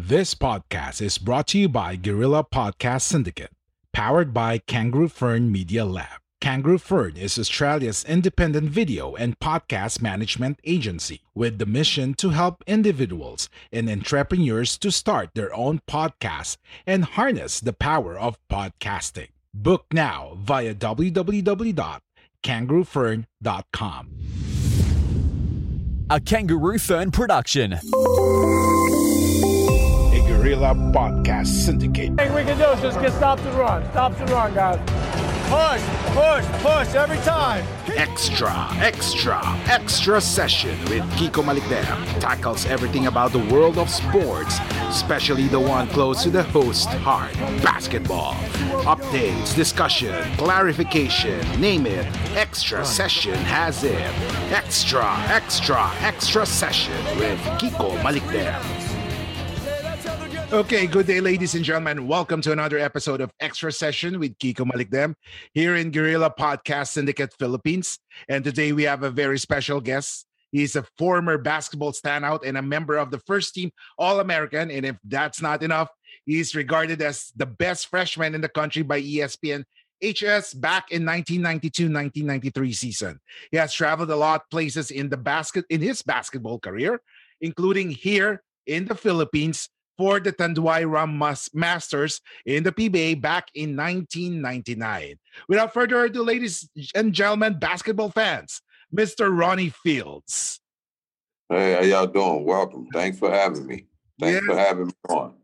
This podcast is brought to you by Guerrilla Podcast Syndicate, powered by Kangaroo Fern Media Lab. Kangaroo Fern is Australia's independent video and podcast management agency with the mission to help individuals and entrepreneurs to start their own podcasts and harness the power of podcasting. Book now via www.kangaroofern.com. A Kangaroo Fern production. A Guerrilla Podcast Syndicate. thing we can do is just get stops and run. Stops and run, guys. Push, push, push every time. Extra, extra, extra session with Kiko Malikdem tackles everything about the world of sports, especially the one close to the host heart, basketball. Updates, discussion, clarification, name it. Extra session has it. Extra, extra, extra session with Kiko Malikdem. Okay, good day, ladies and gentlemen. Welcome to another episode of Extra Session with Kiko Malikdem here in Guerrilla Podcast Syndicate Philippines. And today we have a very special guest. He's a former basketball standout and a member of the first team All American. And if that's not enough, he's regarded as the best freshman in the country by ESPN HS back in 1992-1993 season. He has traveled a lot places in the basket in his basketball career, including here in the Philippines for the Tanduay Ram Mas- Masters in the PBA back in 1999. Without further ado, ladies and gentlemen, basketball fans, Mr. Ronnie Fields. Hey, how y'all doing? Welcome. Thanks for having me. Thanks Yeah. for having me on.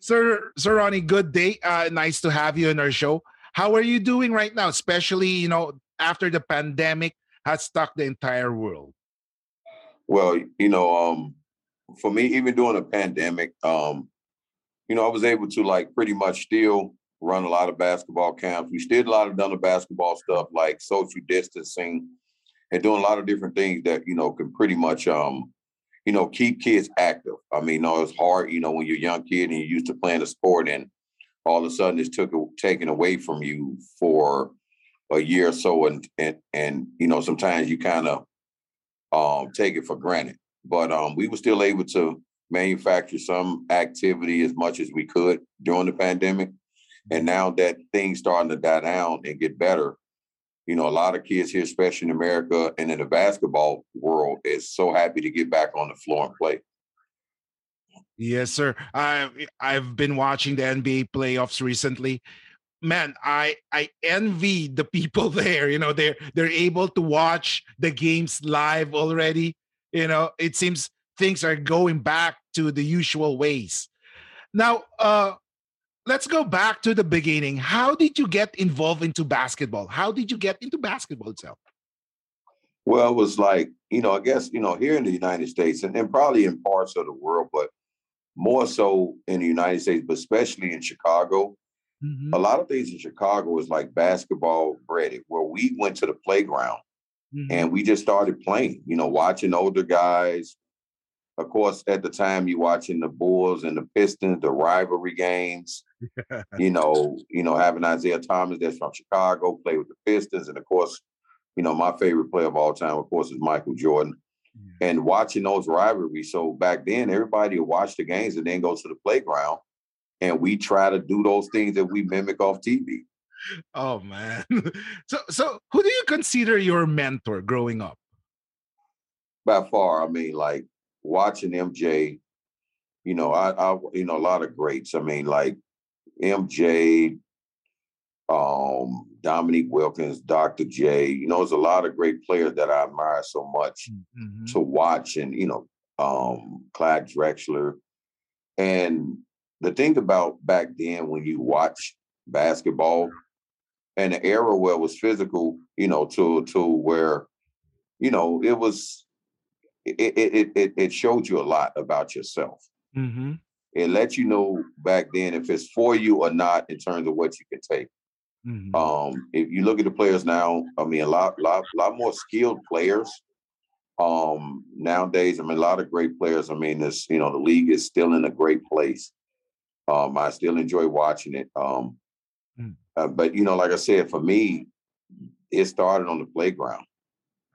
Sir, Sir Ronnie, good day. Uh, nice to have you in our show. How are you doing right now, especially, you know, after the pandemic has stuck the entire world? Well, you know, um, for me, even during the pandemic, um, you know, I was able to like pretty much still run a lot of basketball camps. We still did a lot of done the basketball stuff like social distancing and doing a lot of different things that, you know, can pretty much um, you know, keep kids active. I mean, you know, it's hard, you know, when you're a young kid and you're used to playing a sport and all of a sudden it's took taken away from you for a year or so and and and you know sometimes you kind of um take it for granted but um we were still able to manufacture some activity as much as we could during the pandemic and now that things starting to die down and get better you know a lot of kids here especially in america and in the basketball world is so happy to get back on the floor and play Yes, sir. I I've been watching the NBA playoffs recently. Man, I I envy the people there. You know, they're they're able to watch the games live already. You know, it seems things are going back to the usual ways. Now, uh let's go back to the beginning. How did you get involved into basketball? How did you get into basketball itself? Well, it was like, you know, I guess, you know, here in the United States and, and probably in parts of the world, but more so in the United States, but especially in Chicago. Mhm, A lot of things in Chicago is like basketball bred, where we went to the playground mhm. and we just started playing, you know, watching older guys. Of course, at the time you're watching the Bulls and the Pistons, the rivalry games, you know, you know, having Isiah Thomas that's from Chicago play with the Pistons, and of course, you know, my favorite player of all time, of course, is Michael Jordan. And watching those rivalries. So back then, everybody would watch the games and then go to the playground, and we try to do those things that we mimic off TV. Oh man. So so who do you consider your mentor growing up? By far, I mean, like watching MJ, you know, I, I, you know, a lot of greats. I mean, like MJ, um, Dominique Wilkins, Dr. J. You know, there's a lot of great players that I admire so much Mhm. to watch, and you know, um, Clyde Drexler. And the thing about back then, when you watch basketball, and the era where it was physical, you know, to to where, you know, it was, it it it it, showed you a lot about yourself Mhm. it let you know back then if it's for you or not in terms of what you can take. Mhm. Um, if you look at the players now, I mean, a lot, lot, lot more skilled players. Um, nowadays, I mean, a lot of great players. I mean, this, you know, the league is still in a great place. Um, I still enjoy watching it. Um. Uh, but you know, like I said, for me, it started on the playground.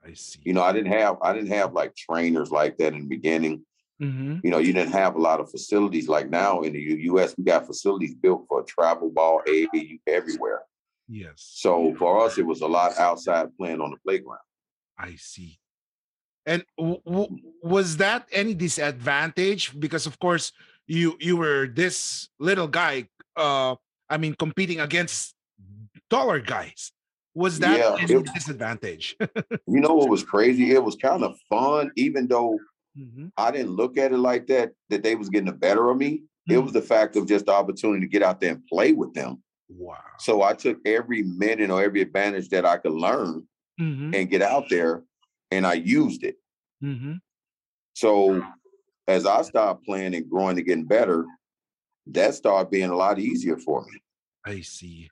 I see. You know, I didn't have, I didn't have like trainers like that in the beginning Mhm. you know, you didn't have a lot of facilities like now in the U.S. We got facilities built for travel ball, AAU, everywhere. Yes. So for us, it was a lot outside playing on the playground. I see. And w- w- was that any disadvantage? Because of course you you were this little guy. Uh, I mean, competing against taller guys. Was that Yeah, any it- disadvantage? You know what was crazy? It was kind of fun, even though Mhm. I didn't look at it like that. That they was getting the better of me. It was the fact of just the opportunity to get out there and play with them. Wow. So I took every minute or every advantage that I could learn Mhm. and get out there, and I used it. Mhm. So as I started playing and growing and getting better, that started being a lot easier for me. I see.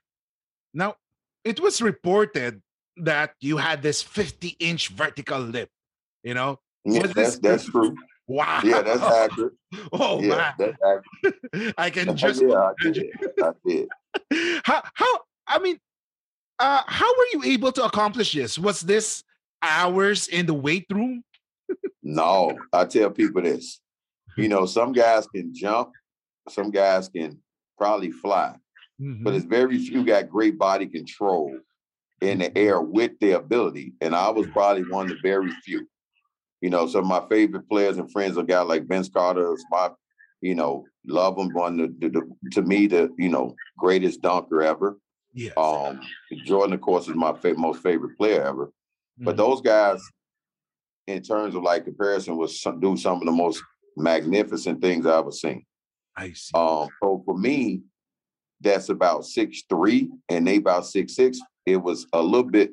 Now, it was reported that you had this 50 inch vertical lip. You know? Yeah, Was that's this- that's true. Wow. Yeah, that's accurate. Oh yeah, man. that's accurate. I can just yeah, I did. I did. how how I mean uh how were you able to accomplish this? Was this hours in the weight room? No, I tell people this. You know, some guys can jump, some guys can probably fly, but Mhm. it's very few got great body control in the air with their ability. And I was probably one of the very few. You know, some of my favorite players and friends are guys like Vince Carter. my, you know, love him. One of the, the, to me the you know greatest dunker ever. yes. Um, Jordan, of course, is my fa- most favorite player ever. But Mhm. those guys, in terms of like comparison, was some, do some of the most magnificent things I've ever seen. I see. Um, so for me, that's about six three, and they about six six. It was a little bit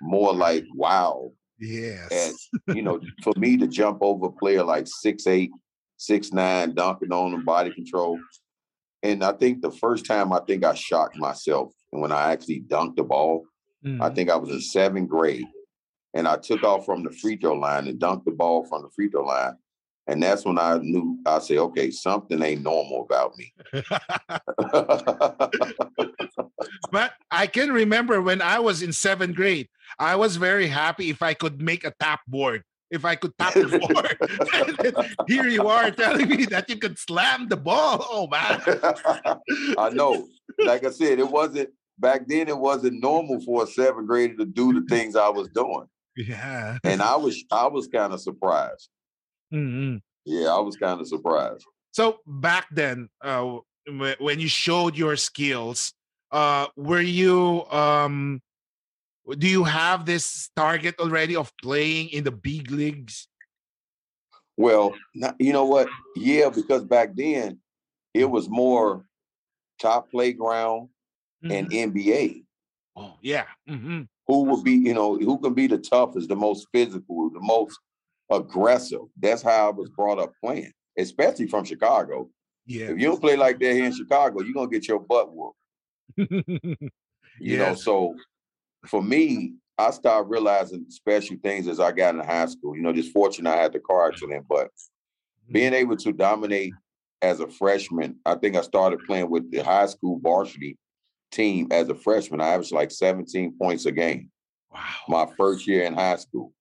more like wow, yes. And you know, for me to jump over a player like six eight, six nine, dunking on him, body control. And I think the first time I think I shocked myself when I actually dunked the ball. I Mhm. think I was in seventh grade, and I took off from the free throw line and dunked the ball from the free throw line. And that's when I knew I said, okay, something ain't normal about me. but I can remember when I was in seventh grade, I was very happy if I could make a tap board. If I could tap the board, here you are telling me that you could slam the ball. Oh man! I know. Like I said, it wasn't back then. It wasn't normal for a seventh grader to do the things I was doing, Yeah. and I was I was kind of surprised. Mhm. Yeah, I was kind of surprised. So back then, uh, when you showed your skills, uh, were you um, do you have this target already of playing in the big leagues? Well, not, you know what? Yeah, because back then it was more top playground and Mhm. NBA. Oh yeah. hmm Who would be, you know, who can be the toughest, the most physical, the most aggressive? That's how I was brought up playing, especially from Chicago. Yeah. If you don't play like that here in Chicago, you're gonna get your butt whooped. You know, so for me, I started realizing special things as I got into high school. You know, just fortunate I had the car accident, but being mm-hmm. able to dominate as a freshman, I think I started playing with the high school varsity team as a freshman. I averaged like 17 points a game wow. my first year in high school.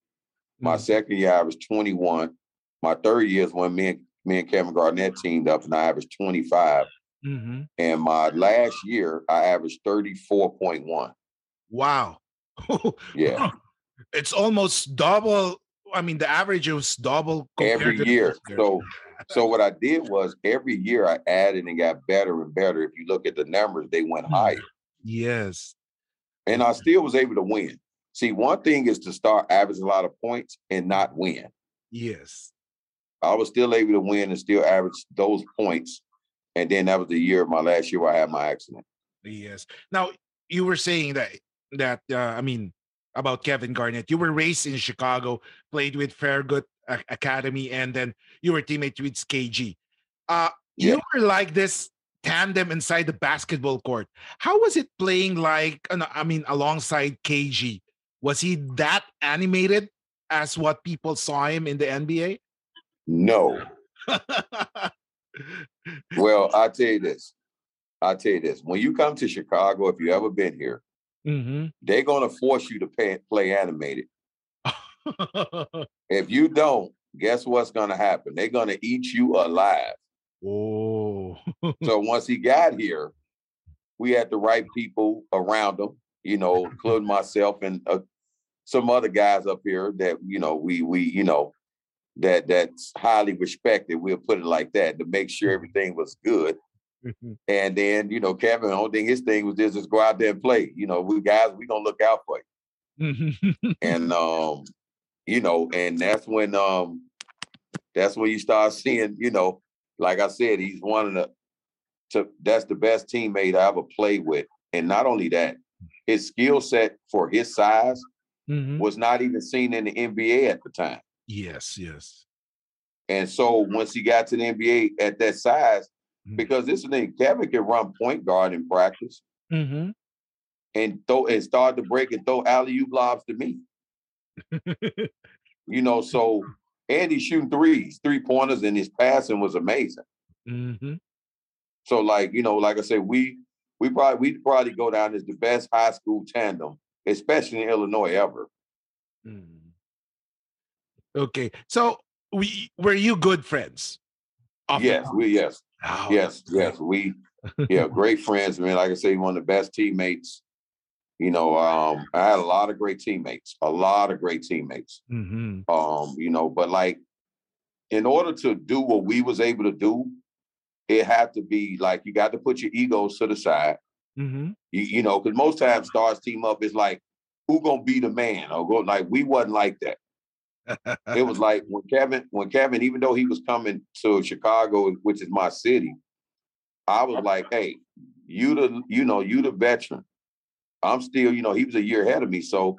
My Mhm. second year, I was 21. My third year is when me and me and Kevin Garnett teamed up, and I averaged 25. Mhm. And my last year, I averaged 34.1. Wow. Yeah, it's almost double. I mean, the average was double every year. year. So so what I did was every year I added and got better and better. If you look at the numbers, they went higher. Yes. And I still was able to win. See, one thing is to start averaging a lot of points and not win. Yes. I was still able to win and still average those points. And then that was the year, my last year, where I had my accident. Yes. Now you were saying that that uh, I mean about Kevin Garnett. You were raised in Chicago, played with Farragut Academy, and then you were teammates with KG. Uh, Yeah. You were like this tandem inside the basketball court. How was it playing like? uh, I mean, alongside KG, was he that animated as what people saw him in the NBA? No. Well, I'll tell you this. I'll tell you this. When you come to Chicago, if you ever been here, hmm they're gonna force you to pay, play animated. If you don't, guess what's gonna happen? They're gonna eat you alive. oh. So once he got here, we had the right people around him, you know, including myself and uh, some other guys up here that you know we we you know that that's highly respected. We'll put it like that to make sure everything was good. And then you know Kevin, the only thing his thing was just just go out there and play. You know, we guys we gonna look out for you. And um, you know, and that's when um that's when you start seeing, you know, like I said, he's one of the to that's the best teammate I ever played with. And not only that, his skill set for his size Mhm. was not even seen in the NBA at the time. Yes, yes. And so once he got to the NBA at that size, Mhm. because this is the thing, Kevin can run point guard in practice hmm and throw and start to break and throw alley oop lobs to me. You know, so and he's shooting threes, three pointers, and his passing was amazing. hmm So like, you know, like I said, we we probably we probably go down as the best high school tandem, especially in Illinois ever. Mm. Okay, so we were you good friends? Yes, we yes, Oh, yes, yes. We yeah, great friends. I mean, like I say, one of the best teammates. You know, um, I had a lot of great teammates, a lot of great teammates. Mhm. Um, you know, but like in order to do what we was able to do, it had to be like you got to put your egos to the side. Mhm. You, you know, because most times stars team up is like, who gonna be the man? Or go like we wasn't like that. It was like when Kevin, when Kevin, even though he was coming to Chicago, which is my city, I was like, hey, you the, you know, you the veteran. I'm still, you know, he was a year ahead of me. So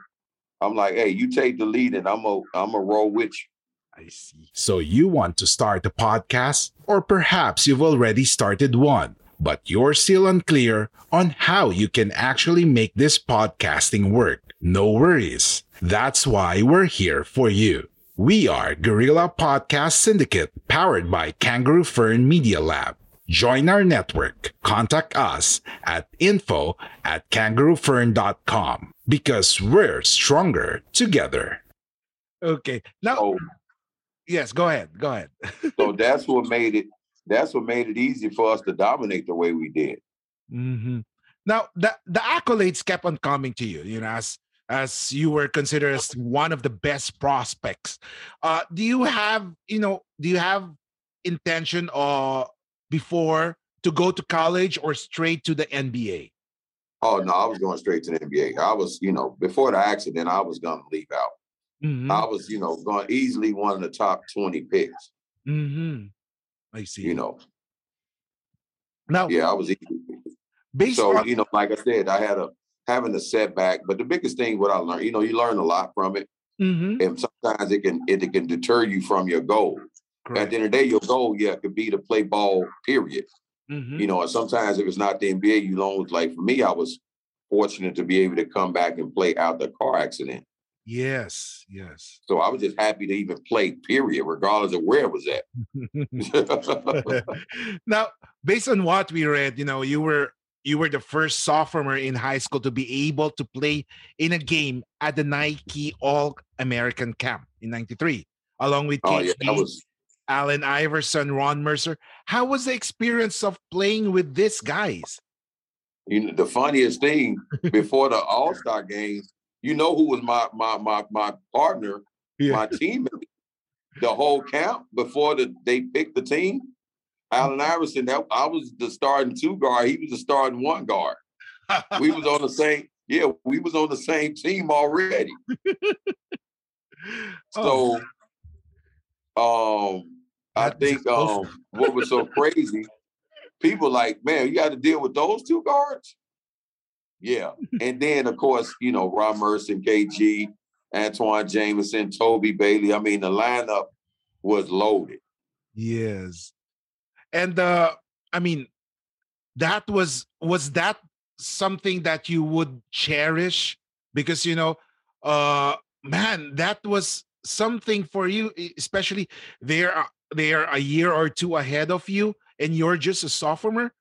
I'm like, hey, you take the lead and I'm a I'm a roll with you. I see. So you want to start a podcast, or perhaps you've already started one, but you're still unclear on how you can actually make this podcasting work. No worries. That's why we're here for you. We are Guerrilla Podcast Syndicate, powered by Kangaroo Fern Media Lab. Join our network. Contact us at info at kangaroofern.com because we're stronger together. Okay. Now, So Yes, go ahead. Go ahead. so that's what made it that's what made it easy for us to dominate the way we did. hmm Now, the the accolades kept on coming to you. You know, as as you were considered as one of the best prospects. Uh, do you have you know? Do you have intention or before to go to college or straight to the NBA? Oh no, I was going straight to the NBA. I was, you know, before the accident, I was gonna leave out. Mm-hmm. I was, you know, going easily one of the top 20 picks, hmm I see. you know. now, Yeah, I was based So, on you know, like I said, I had a having a setback, but the biggest thing what I learned, you know, you learn a lot from it. Mhm, And sometimes it can it can deter you from your goal. At the end of the day, your goal, yeah, could be to play ball, period. Mhm, You know, and sometimes if it's not the NBA, you know, like for me, I was fortunate to be able to come back and play out the car accident. Yes, yes. So I was just happy to even play, period, regardless of where it was at. now, based on what we read, you know, you were you were the first sophomore in high school to be able to play in a game at the Nike All American Camp in '93, along with oh yeah, that was Allen Iverson, Ron Mercer. How was the experience of playing with these guys? you know the funniest thing before the All Star games. You know who was my my my my partner, my teammate. the whole camp before the, they picked the team. Allen Iverson, that I was the starting two guard. He was the starting one guard. We was on the same, yeah, we was on the same team already. Oh, So um I think um what was so crazy, people like, man, you got to deal with those two guards. Yeah. And then of course, you know, Ron Mercer, KG, Antoine Jamison, Toby Bailey. I mean, the lineup was loaded. yes. And uh I mean that was was that something that you would cherish because you know uh man that was something for you especially they're uh, they are a year or two ahead of you and you're just a sophomore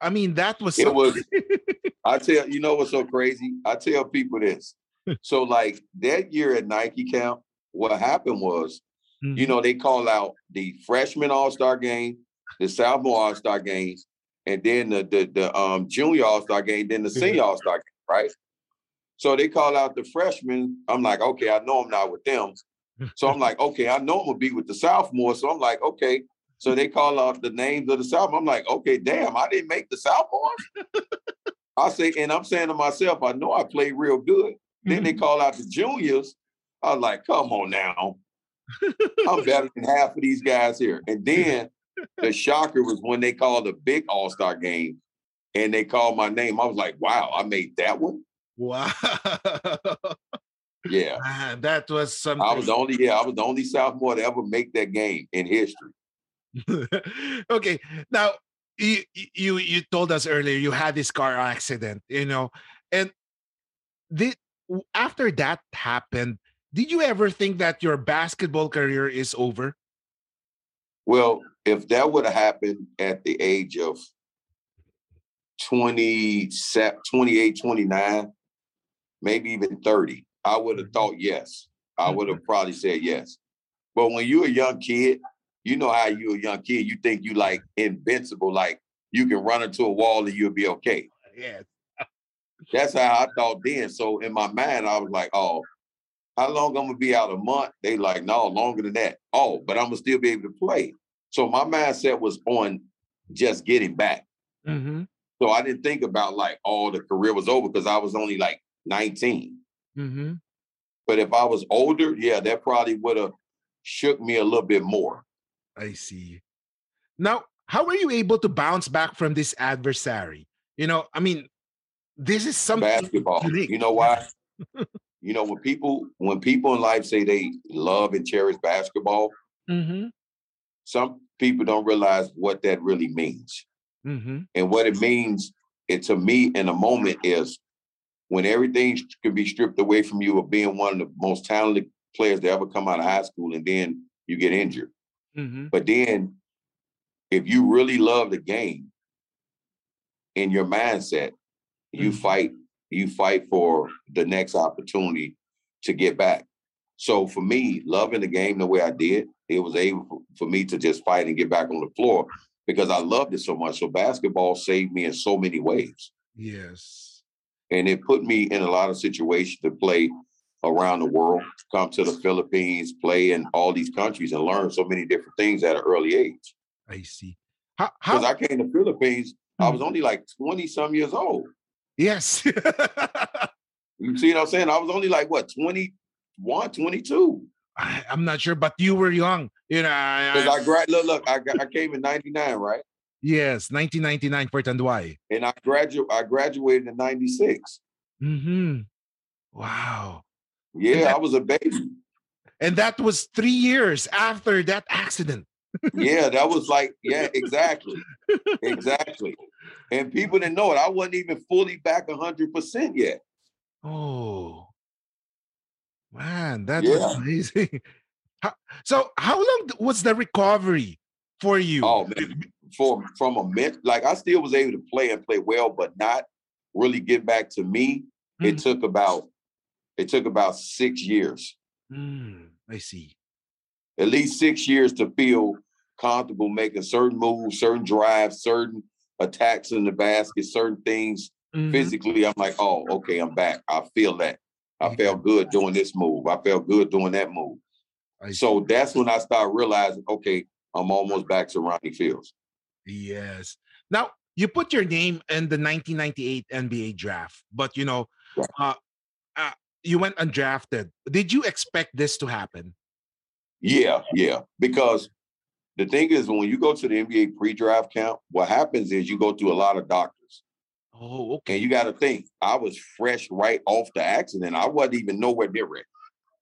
i mean that was It was I tell you know what's so crazy? I tell people this. So like that year at Nike camp, what happened was, you Mhm. know, they call out the freshman all-star game, the sophomore all-star games, and then the the, the um junior all-star game, then the senior all-star game, right? So they call out the freshmen. I'm like, okay, I know I'm not with them. So I'm like, okay, I know I'm gonna be with the sophomore. So I'm like, okay. So they call out the names of the sophomore. I'm like, okay, damn, I didn't make the sophomores. I say, and I'm saying to myself, I know I played real good. Then they mm-hmm. call out the juniors. I was like, come on now. I'm better than half of these guys here. And then the shocker was when they called the big all-star game and they called my name. I was like, wow, I made that one. wow Yeah. Man, ah, that was something I was the only, yeah, I was the only sophomore to ever make that game in history. okay now you you you told us earlier you had this car accident you know and did after that happened did you ever think that your basketball career is over Well, if that would have happened at the age of 20, 28, 29, maybe even 30, I would have mm-hmm. thought yes. I would have mm-hmm. probably said yes. But when you're a young kid, you know how you're a young kid, you think you like invincible, like you can run into a wall and you'll be okay. yes That's how I thought then. So in my mind, I was like, oh, how long I'm gonna be out a month? They like, no, longer than that. Oh, but I'm gonna still be able to play. So my mindset was on just getting back. mm-hmm. So I didn't think about like, oh, the career was over because I was only like 19. Mm-hmm. But if I was older, yeah, that probably would have shook me a little bit more. I see now how were you able to bounce back from this adversary you know i mean this is something Basketball. unique. You know why? you know, when people when people in life say they love and cherish basketball, mm-hmm. some people don't realize what that really means. Mm-hmm. And what it means, it to me in a moment is when everything could be stripped away from you of being one of the most talented players to ever come out of high school, and then you get injured. Mm-hmm. But then, if you really love the game in your mindset, you Mhm. fight. You fight for the next opportunity to get back. So for me, loving the game the way I did, it was able for me to just fight and get back on the floor because I loved it so much. So basketball saved me in so many ways, yes and it put me in a lot of situations to play around the world, come to the Philippines, play in all these countries, and learn so many different things at an early age. i see how, Because how I came to Philippines, I Hmm. was only like 20 some years old. yes You see what I'm saying? I was only like what 21, 22. I, i'm not sure but you were young you know I- Because I- I grad look, look, I, I came in 99, right? yes 1999 for tanduay And I graduate I graduated in 96. mm-hmm. wow Yeah, that- I was a baby. and that was three years after that accident Yeah, that was like, yeah, exactly. exactly. And people didn't know it. I wasn't even fully back 100% yet. Oh, man, that Yeah. was amazing. How, so, how long was the recovery for you? Oh man, for from a ment like I still was able to play and play well, but not really get back to me. It Mm. took about it took about six years, Mm, I see. at least six years to feel comfortable making certain moves, certain drives, certain attacks in the basket, certain things Mhm. physically. I'm like, oh, okay, I'm back. I feel that. I Yeah. felt good doing this move. I felt good doing that move. I So that's when I started realizing, okay, I'm almost back to Ronnie Fields. Yes. Now you put your name in the 1998 NBA draft, but you know, Right. uh, you went undrafted. Did you expect this to happen? Yeah, yeah. Because the thing is, when you go to the NBA pre-draft camp, what happens is you go through a lot of doctors. Oh, okay. And you got to think, I was fresh right off the accident. I wasn't even nowhere near it.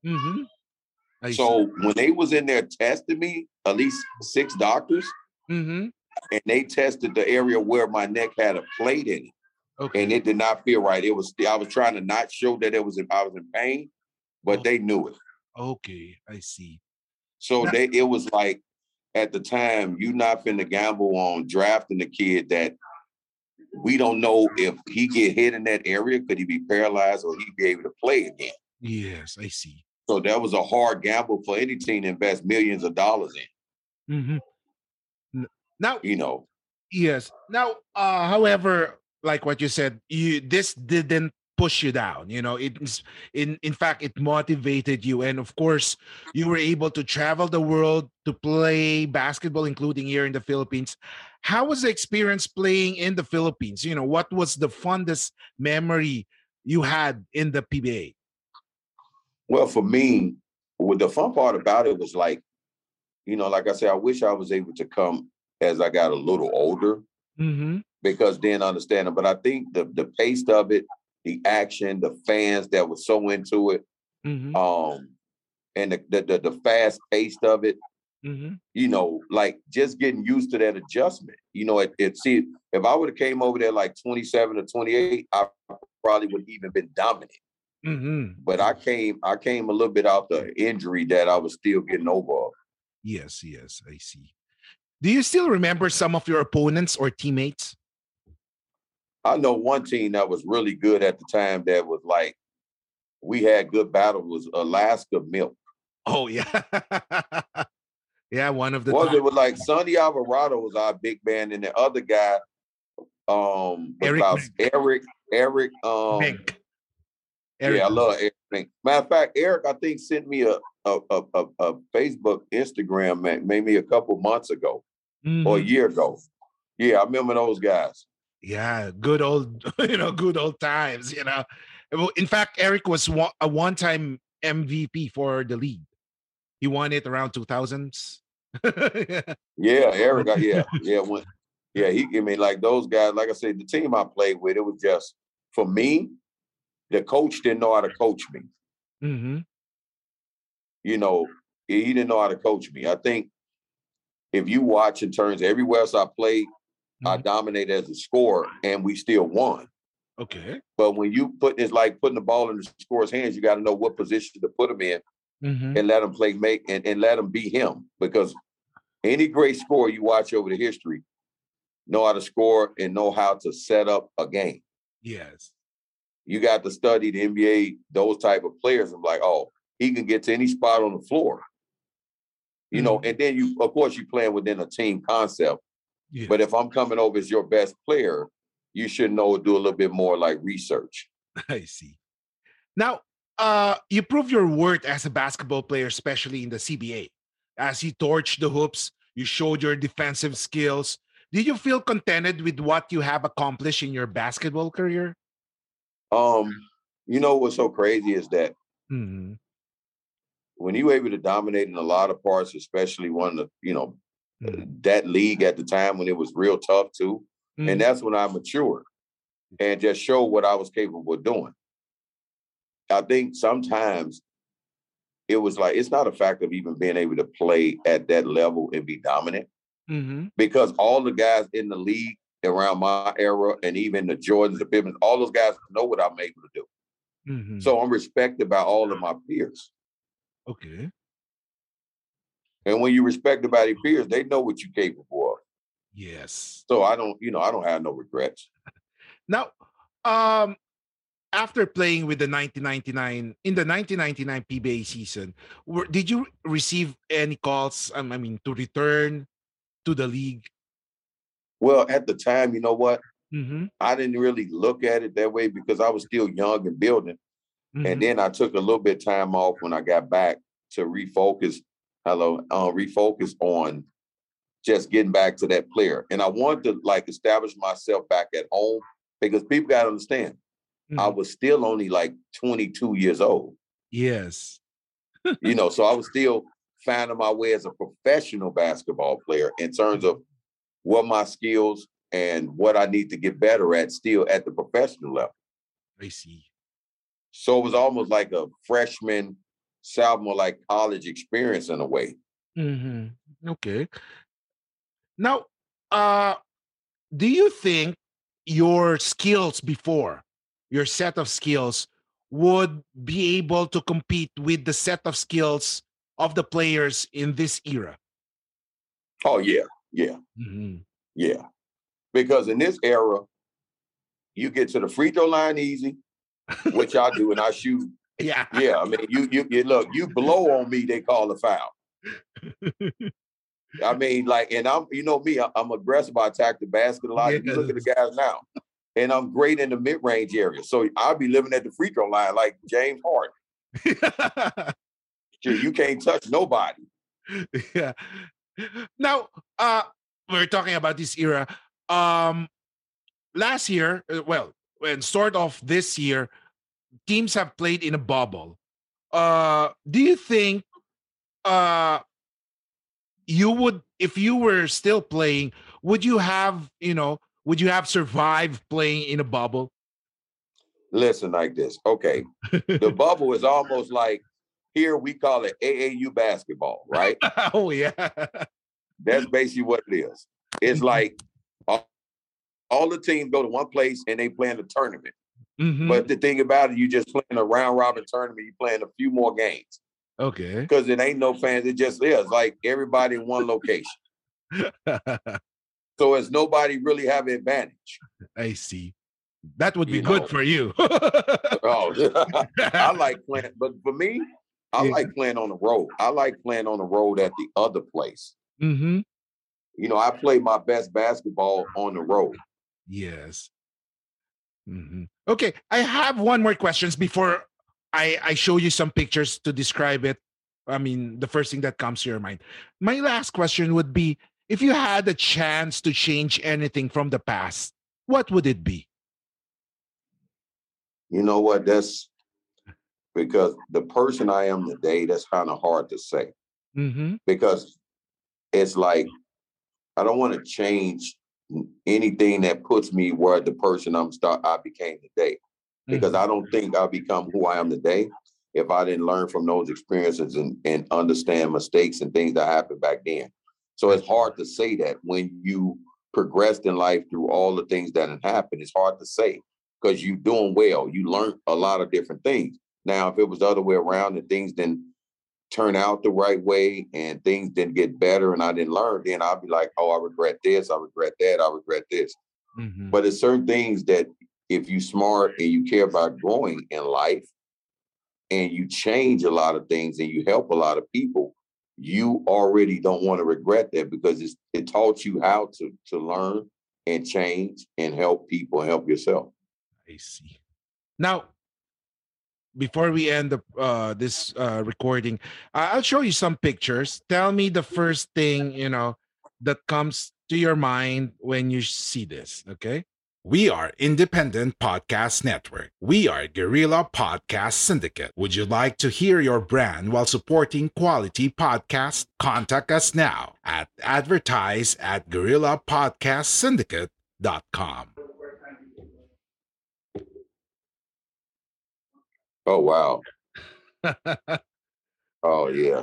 Mm-hmm. So when they was in there testing me, at least six doctors, mm-hmm. and they tested the area where my neck had a plate in it, okay. and it did not feel right. It was I was trying to not show that it was I was in pain, but Oh. they knew it. okay, I see. So Now- they it was like at the time you not finna gamble on drafting the kid that we don't know if he get hit in that area, could he be paralyzed or he be able to play again. Yes, I see. So that was a hard gamble for any team to invest millions of dollars in. Mm-hmm. Now, You know, yes. Now, uh, however, like what you said, you this didn't push you down. You know, it's in in fact it motivated you, and of course, you were able to travel the world to play basketball, including here in the Philippines. How was the experience playing in the Philippines? You know, what was the fondest memory you had in the PBA? well for me, what the fun part about it was like, you know, like I said, I wish I was able to come as I got a little older Mm-hmm. Because then understand. But I think the the pace of it, the action, the fans that were so into it, Mm-hmm. um, and the the, the, the fast pace of it, Mm-hmm. you know, like just getting used to that adjustment. You know, it, it see if I would have came over there like 27 or 28, I probably would even been dominant. Mm-hmm. But I came, I came a little bit out the injury that I was still getting over. Yes, yes, I see. Do you still remember some of your opponents or teammates? I know one team that was really good at the time that was like we had good battle was Alaska Milk. Oh yeah, yeah. One of the was top- it was like Sonny Alvarado was our big man, and the other guy, um, Eric Eric, Eric, um, Menk. Eric yeah, I love Eric. Matter of fact, Eric, I think sent me a a a, a, Facebook, Instagram, maybe a couple months ago or a Mhm. year ago. Yeah, I remember those guys. Yeah, good old, you know, good old times. You know, in fact, Eric was one, a one-time MVP for the league. He won it around 2000s. yeah. Eric, yeah, yeah, yeah, he I mean like those guys. Like I said, the team I played with, it was just for me. The coach didn't know how to coach me. hmm you know, he didn't know how to coach me. I think if you watch in terms everywhere else I played, I Mhm. dominated as a scorer and we still won. Okay. But when you put it's like putting the ball in the scorer's hands, you got to know what position to put him in hmm and let him play make and, and let him be him. Because any great scorer you watch over the history know how to score and know how to set up a game. Yes. You got to study the NBA, those type of players, and like, oh, he can get to any spot on the floor. You know, Mhm. and then you, of course, you playing within a team concept. Yeah. But if I'm coming over as your best player, you should know do a little bit more like research. I see. Now, uh, you prove your worth as a basketball player, especially in the CBA. As you torched the hoops, you showed your defensive skills. Did you feel contented with what you have accomplished in your basketball career? Um, you know what's so crazy is that hmm when you were able to dominate in a lot of parts, especially one of the, you know, Mhm. that league at the time when it was real tough too. Mhm. And that's when I matured and just showed what I was capable of doing. I think sometimes it was like it's not a fact of even being able to play at that level and be dominant Mhm. because all the guys in the league around my era and even the Jordans, the Pippins, all those guys know what I'm able to do. Mhm. So I'm respected by all of my peers. okay. And when you respect about your peers, they know what you're capable of. Yes. So I don't, you know, I don't have no regrets. Now, um, after playing with the 1999 in the 1999 PBA season, were, did you receive any calls? um, I mean, to return to the league? Well, at the time, you know what? Mm-hmm. I didn't really look at it that way because I was still young and building. And then I took a little bit time off when I got back to refocus. Hello, uh, refocus on just getting back to that player, and I wanted to like establish myself back at home because people got to understand. Mm-hmm. I was still only like 22 years old. Yes. you know, so I was still finding my way as a professional basketball player in terms of what my skills and what I need to get better at still at the professional level. I see. So it was almost like a freshman, sophomore, like college experience in a way. Mm-hmm. Okay. Now, uh, do you think your skills before, your set of skills, would be able to compete with the set of skills of the players in this era? Oh yeah, yeah, mm-hmm. yeah. Because in this era, you get to the free throw line easy, which I do, and I shoot. Yeah, yeah. I mean, you you, you look, you blow on me, they call a foul. I mean, like, and I'm, you know me, I'm aggressive. I attack the basket a lot. Yes. You look at the guys now, and I'm great in the mid range area. So I'll be living at the free throw line like James Harden. you can't touch nobody. Yeah. Now, uh, we're talking about this era. Um, last year, uh, well, and sort of this year, teams have played in a bubble. Uh, do you think uh you would if you were still playing, would you have, you know, would you have survived playing in a bubble? Listen like this. Okay. the bubble is almost like here we call it AAU basketball, right? oh yeah. That's basically what it is. It's mm-hmm. like all, all, the teams go to one place and they play in a tournament. Mm-hmm. But the thing about it, you just playing a round robin tournament, you playing a few more games. Okay. Because it ain't no fans, it just is like everybody in one location. so it's nobody really have advantage. I see. That would be you good know. for you. oh, I like playing, but for me, I yeah. like playing on the road. I like playing on the road at the other place. Mm-hmm. You know, I play my best basketball on the road. Yes. Mm-hmm. Okay, I have one more questions before I I show you some pictures to describe it. I mean, the first thing that comes to your mind. My last question would be: If you had a chance to change anything from the past, what would it be? You know what? That's because the person I am today, that's kind of hard to say. Mm-hmm. Because it's like I don't want to change anything that puts me where the person I'm start I became today. Because mm-hmm. I don't think I become who I am today if I didn't learn from those experiences and, and understand mistakes and things that happened back then. So it's hard to say that when you progressed in life through all the things that had happened. It's hard to say because you're doing well. You learned a lot of different things. Now, if it was the other way around and things didn't turn out the right way and things didn't get better and I didn't learn, then I'd be like, oh, I regret this, I regret that, I regret this. Mm-hmm. But it's certain things that if you smart and you care about growing in life and you change a lot of things and you help a lot of people, you already don't want to regret that because it's, it taught you how to to learn and change and help people and help yourself. I see. Now, before we end the, uh, this uh, recording, I'll show you some pictures. Tell me the first thing you know that comes to your mind when you see this. Okay. We are Independent Podcast Network. We are Guerrilla Podcast Syndicate. Would you like to hear your brand while supporting quality podcasts? Contact us now at advertise at guerrillapodcastsyndicate.com. Oh wow. oh yeah.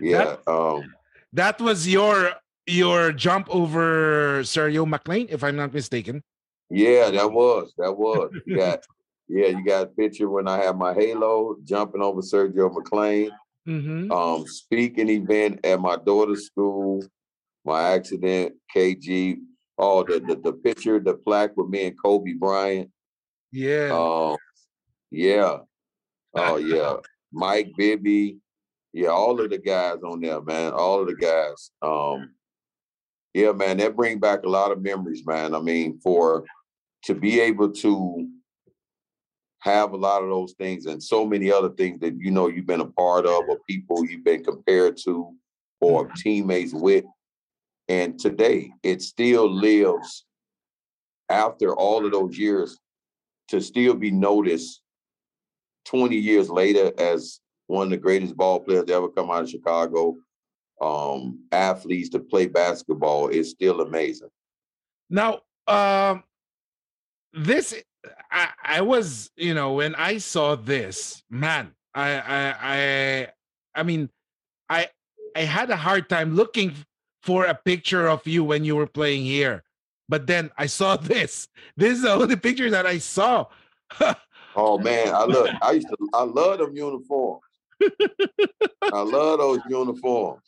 Yeah. That, um that was your your jump over Sergio McClain, if I'm not mistaken. Yeah, that was. That was. You got yeah, you got a picture when I had my halo jumping over Sergio McClain. Mm-hmm. Um, speaking event at my daughter's school, my accident, KG. Oh, the, the the picture, the plaque with me and Kobe Bryant. Yeah. Um, yeah. Oh yeah, Mike Bibby, yeah, all of the guys on there, man, all of the guys. Um, yeah, man, that bring back a lot of memories, man. I mean, for to be able to have a lot of those things and so many other things that you know you've been a part of or people you've been compared to or teammates with. And today it still lives after all of those years to still be noticed 20 years later as one of the greatest ball players to ever come out of Chicago, um, athletes to play basketball is still amazing. Now, um, this I, I was, you know, when I saw this, man, I I I I mean, I I had a hard time looking for a picture of you when you were playing here. But then I saw this. This is the only picture that I saw. oh man, I look, I used to I love them uniforms. I love those uniforms.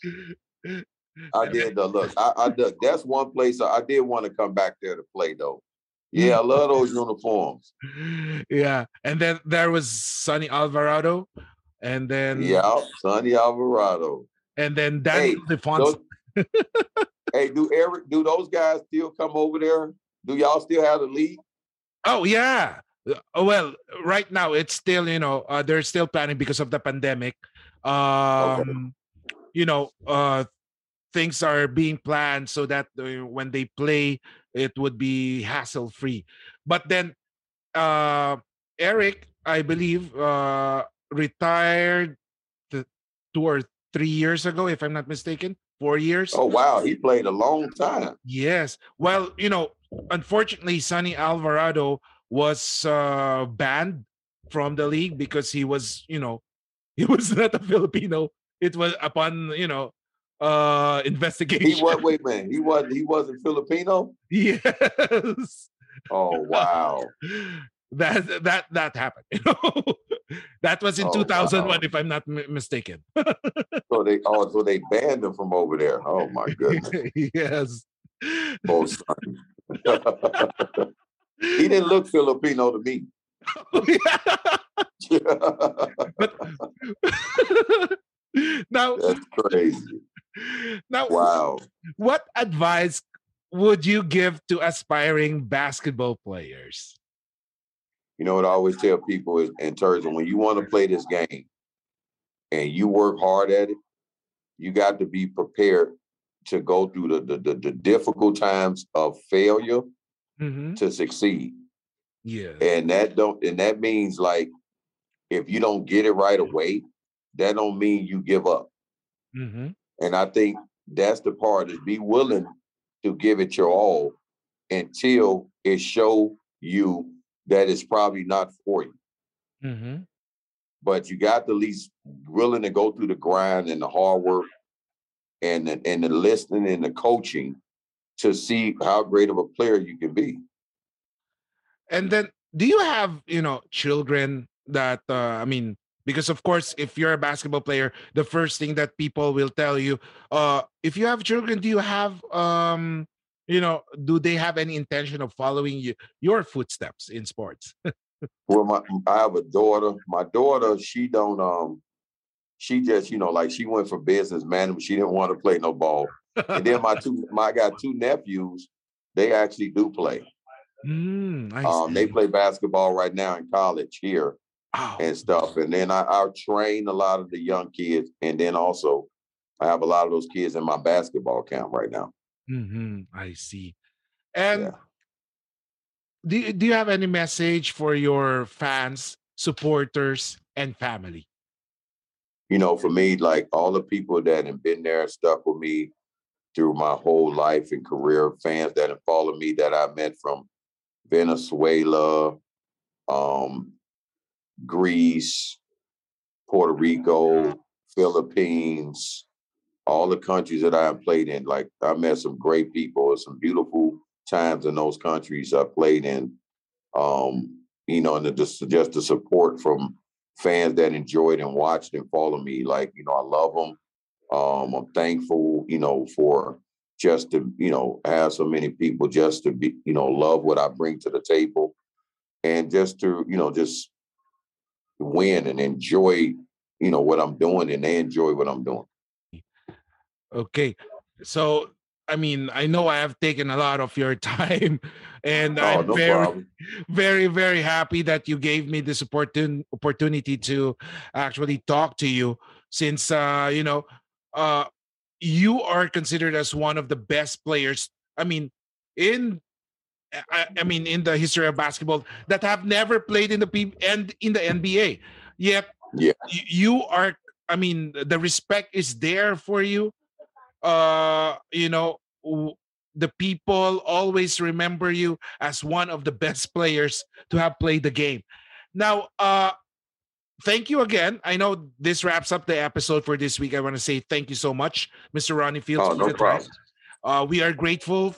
I did the look. I, I did, that's one place I, I did want to come back there to play though. Yeah, I love those uniforms. Yeah, and then there was Sonny Alvarado, and then yeah, Sonny Alvarado, and then Daniel hey, Defonso. hey, do Eric? Do those guys still come over there? Do y'all still have the league? Oh yeah. Uh, well, right now it's still you know uh, they're still planning because of the pandemic. Um, okay. you know, uh, things are being planned so that uh, when they play it would be hassle free but then uh eric i believe uh retired two or three years ago if i'm not mistaken four years oh wow he played a long time yes well you know unfortunately sonny alvarado was uh banned from the league because he was you know he was not a filipino it was upon you know uh investigation. He was wait man, he wasn't he wasn't Filipino? Yes. Oh wow. that that that happened. You know? that was in oh, 2001 wow. if I'm not m- mistaken. so they oh so they banned him from over there. Oh my goodness. yes. Oh son. He didn't look Filipino to me. but now that's crazy. Now, wow. What advice would you give to aspiring basketball players? You know what I always tell people is in terms of when you want to play this game and you work hard at it, you got to be prepared to go through the the, the, the difficult times of failure mm-hmm. to succeed. Yeah. And that don't and that means like if you don't get it right away, that don't mean you give up. Mm-hmm. And I think that's the part is be willing to give it your all until it show you that it's probably not for you. Mm-hmm. But you got to at least willing to go through the grind and the hard work and the, and the listening and the coaching to see how great of a player you can be. And then, do you have you know children that uh, I mean because of course if you're a basketball player the first thing that people will tell you uh if you have children do you have um you know do they have any intention of following you your footsteps in sports? Well my i have a daughter. My daughter she don't um she just you know like she went for business man she didn't want to play no ball and then my two my I got two nephews they actually do play mm, um, they play basketball right now in college here oh. and stuff. And then I, I train a lot of the young kids, and then also I have a lot of those kids in my basketball camp right now. Mm-hmm. I see. And yeah. do do you have any message for your fans, supporters, and family? You know, for me, like all the people that have been there and stuck with me through my whole life and career, fans that have followed me that I met from Venezuela, um, Greece, Puerto Rico, Philippines, all the countries that I have played in. Like I met some great people, and some beautiful times in those countries I played in. Um, you know, and just just the support from fans that enjoyed and watched and followed me. Like, you know, I love them. Um, I'm thankful, you know, for just to, you know, have so many people just to be, you know, love what I bring to the table and just to, you know, just win and enjoy, you know, what I'm doing and they enjoy what I'm doing. Okay. So I mean, I know I have taken a lot of your time, and Oh, I'm no very, problem. very, very happy that you gave me this opportun- opportunity to actually talk to you. Since uh, you know, uh, you are considered as one of the best players. I mean, in I, I mean, in the history of basketball, that have never played in the P and in the NBA. Yet, Yeah. you are. I mean, the respect is there for you. Uh, you know, the people always remember you as one of the best players to have played the game. Now, uh, thank you again. I know this wraps up the episode for this week. I want to say thank you so much, Mr. Ronnie Fields. Oh, no problem. Uh, we are grateful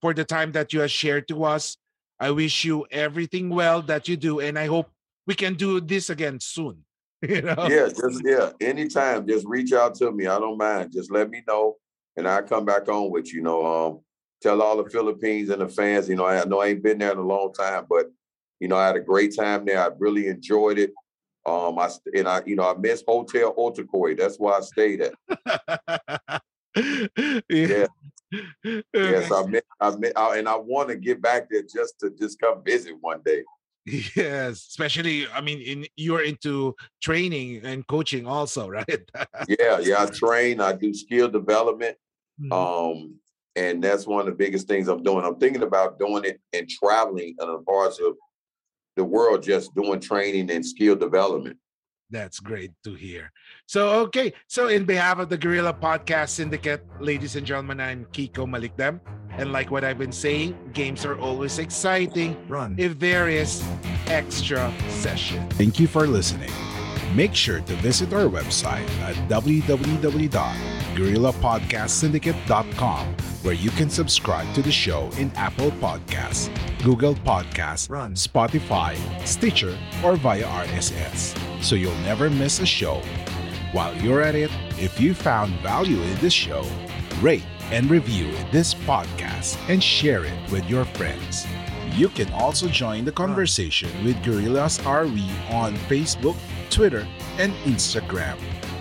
for the time that you have shared to us. I wish you everything well that you do, and I hope we can do this again soon. You know, Yeah, just yeah. Anytime, just reach out to me. I don't mind. Just let me know, and I come back on with you. you know. Um, tell all the Philippines and the fans. You know, I know I ain't been there in a long time, but you know, I had a great time there. I really enjoyed it. Um, I and I, you know, I miss Hotel Otakoi. That's where I stayed at. yeah. Yes, I miss, I miss, I, and I want to get back there just to just come visit one day. Yes, especially I mean, in you're into training and coaching also, right? Yeah, yeah. I train. I do skill development. Mhm. Um, and that's one of the biggest things I'm doing. I'm thinking about doing it and traveling in other parts of the world, just doing training and skill development. That's great to hear. So, okay. So, in behalf of the Guerrilla Podcast Syndicate, ladies and gentlemen, I'm Kiko Malikdem. And like what I've been saying, games are always exciting Run. if there is extra session. Thank you for listening. Make sure to visit our website at www.guerrillapodcastsyndicate.com where you can subscribe to the show in Apple Podcasts, Google Podcasts, Run. Spotify, Stitcher, or via RSS so you'll never miss a show. While you're at it, if you found value in this show, rate and review this podcast and share it with your friends. You can also join the conversation with Gorillas RV on Facebook, Twitter, and Instagram.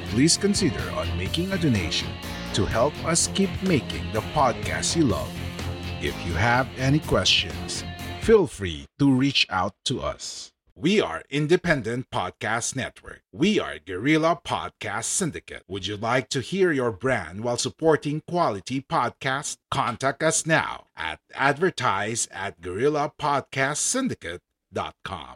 Please consider on making a donation to help us keep making the podcast you love. If you have any questions, feel free to reach out to us. We are Independent Podcast Network. We are Guerrilla Podcast Syndicate. Would you like to hear your brand while supporting quality podcasts? Contact us now at advertise at guerrillapodcastsyndicate.com.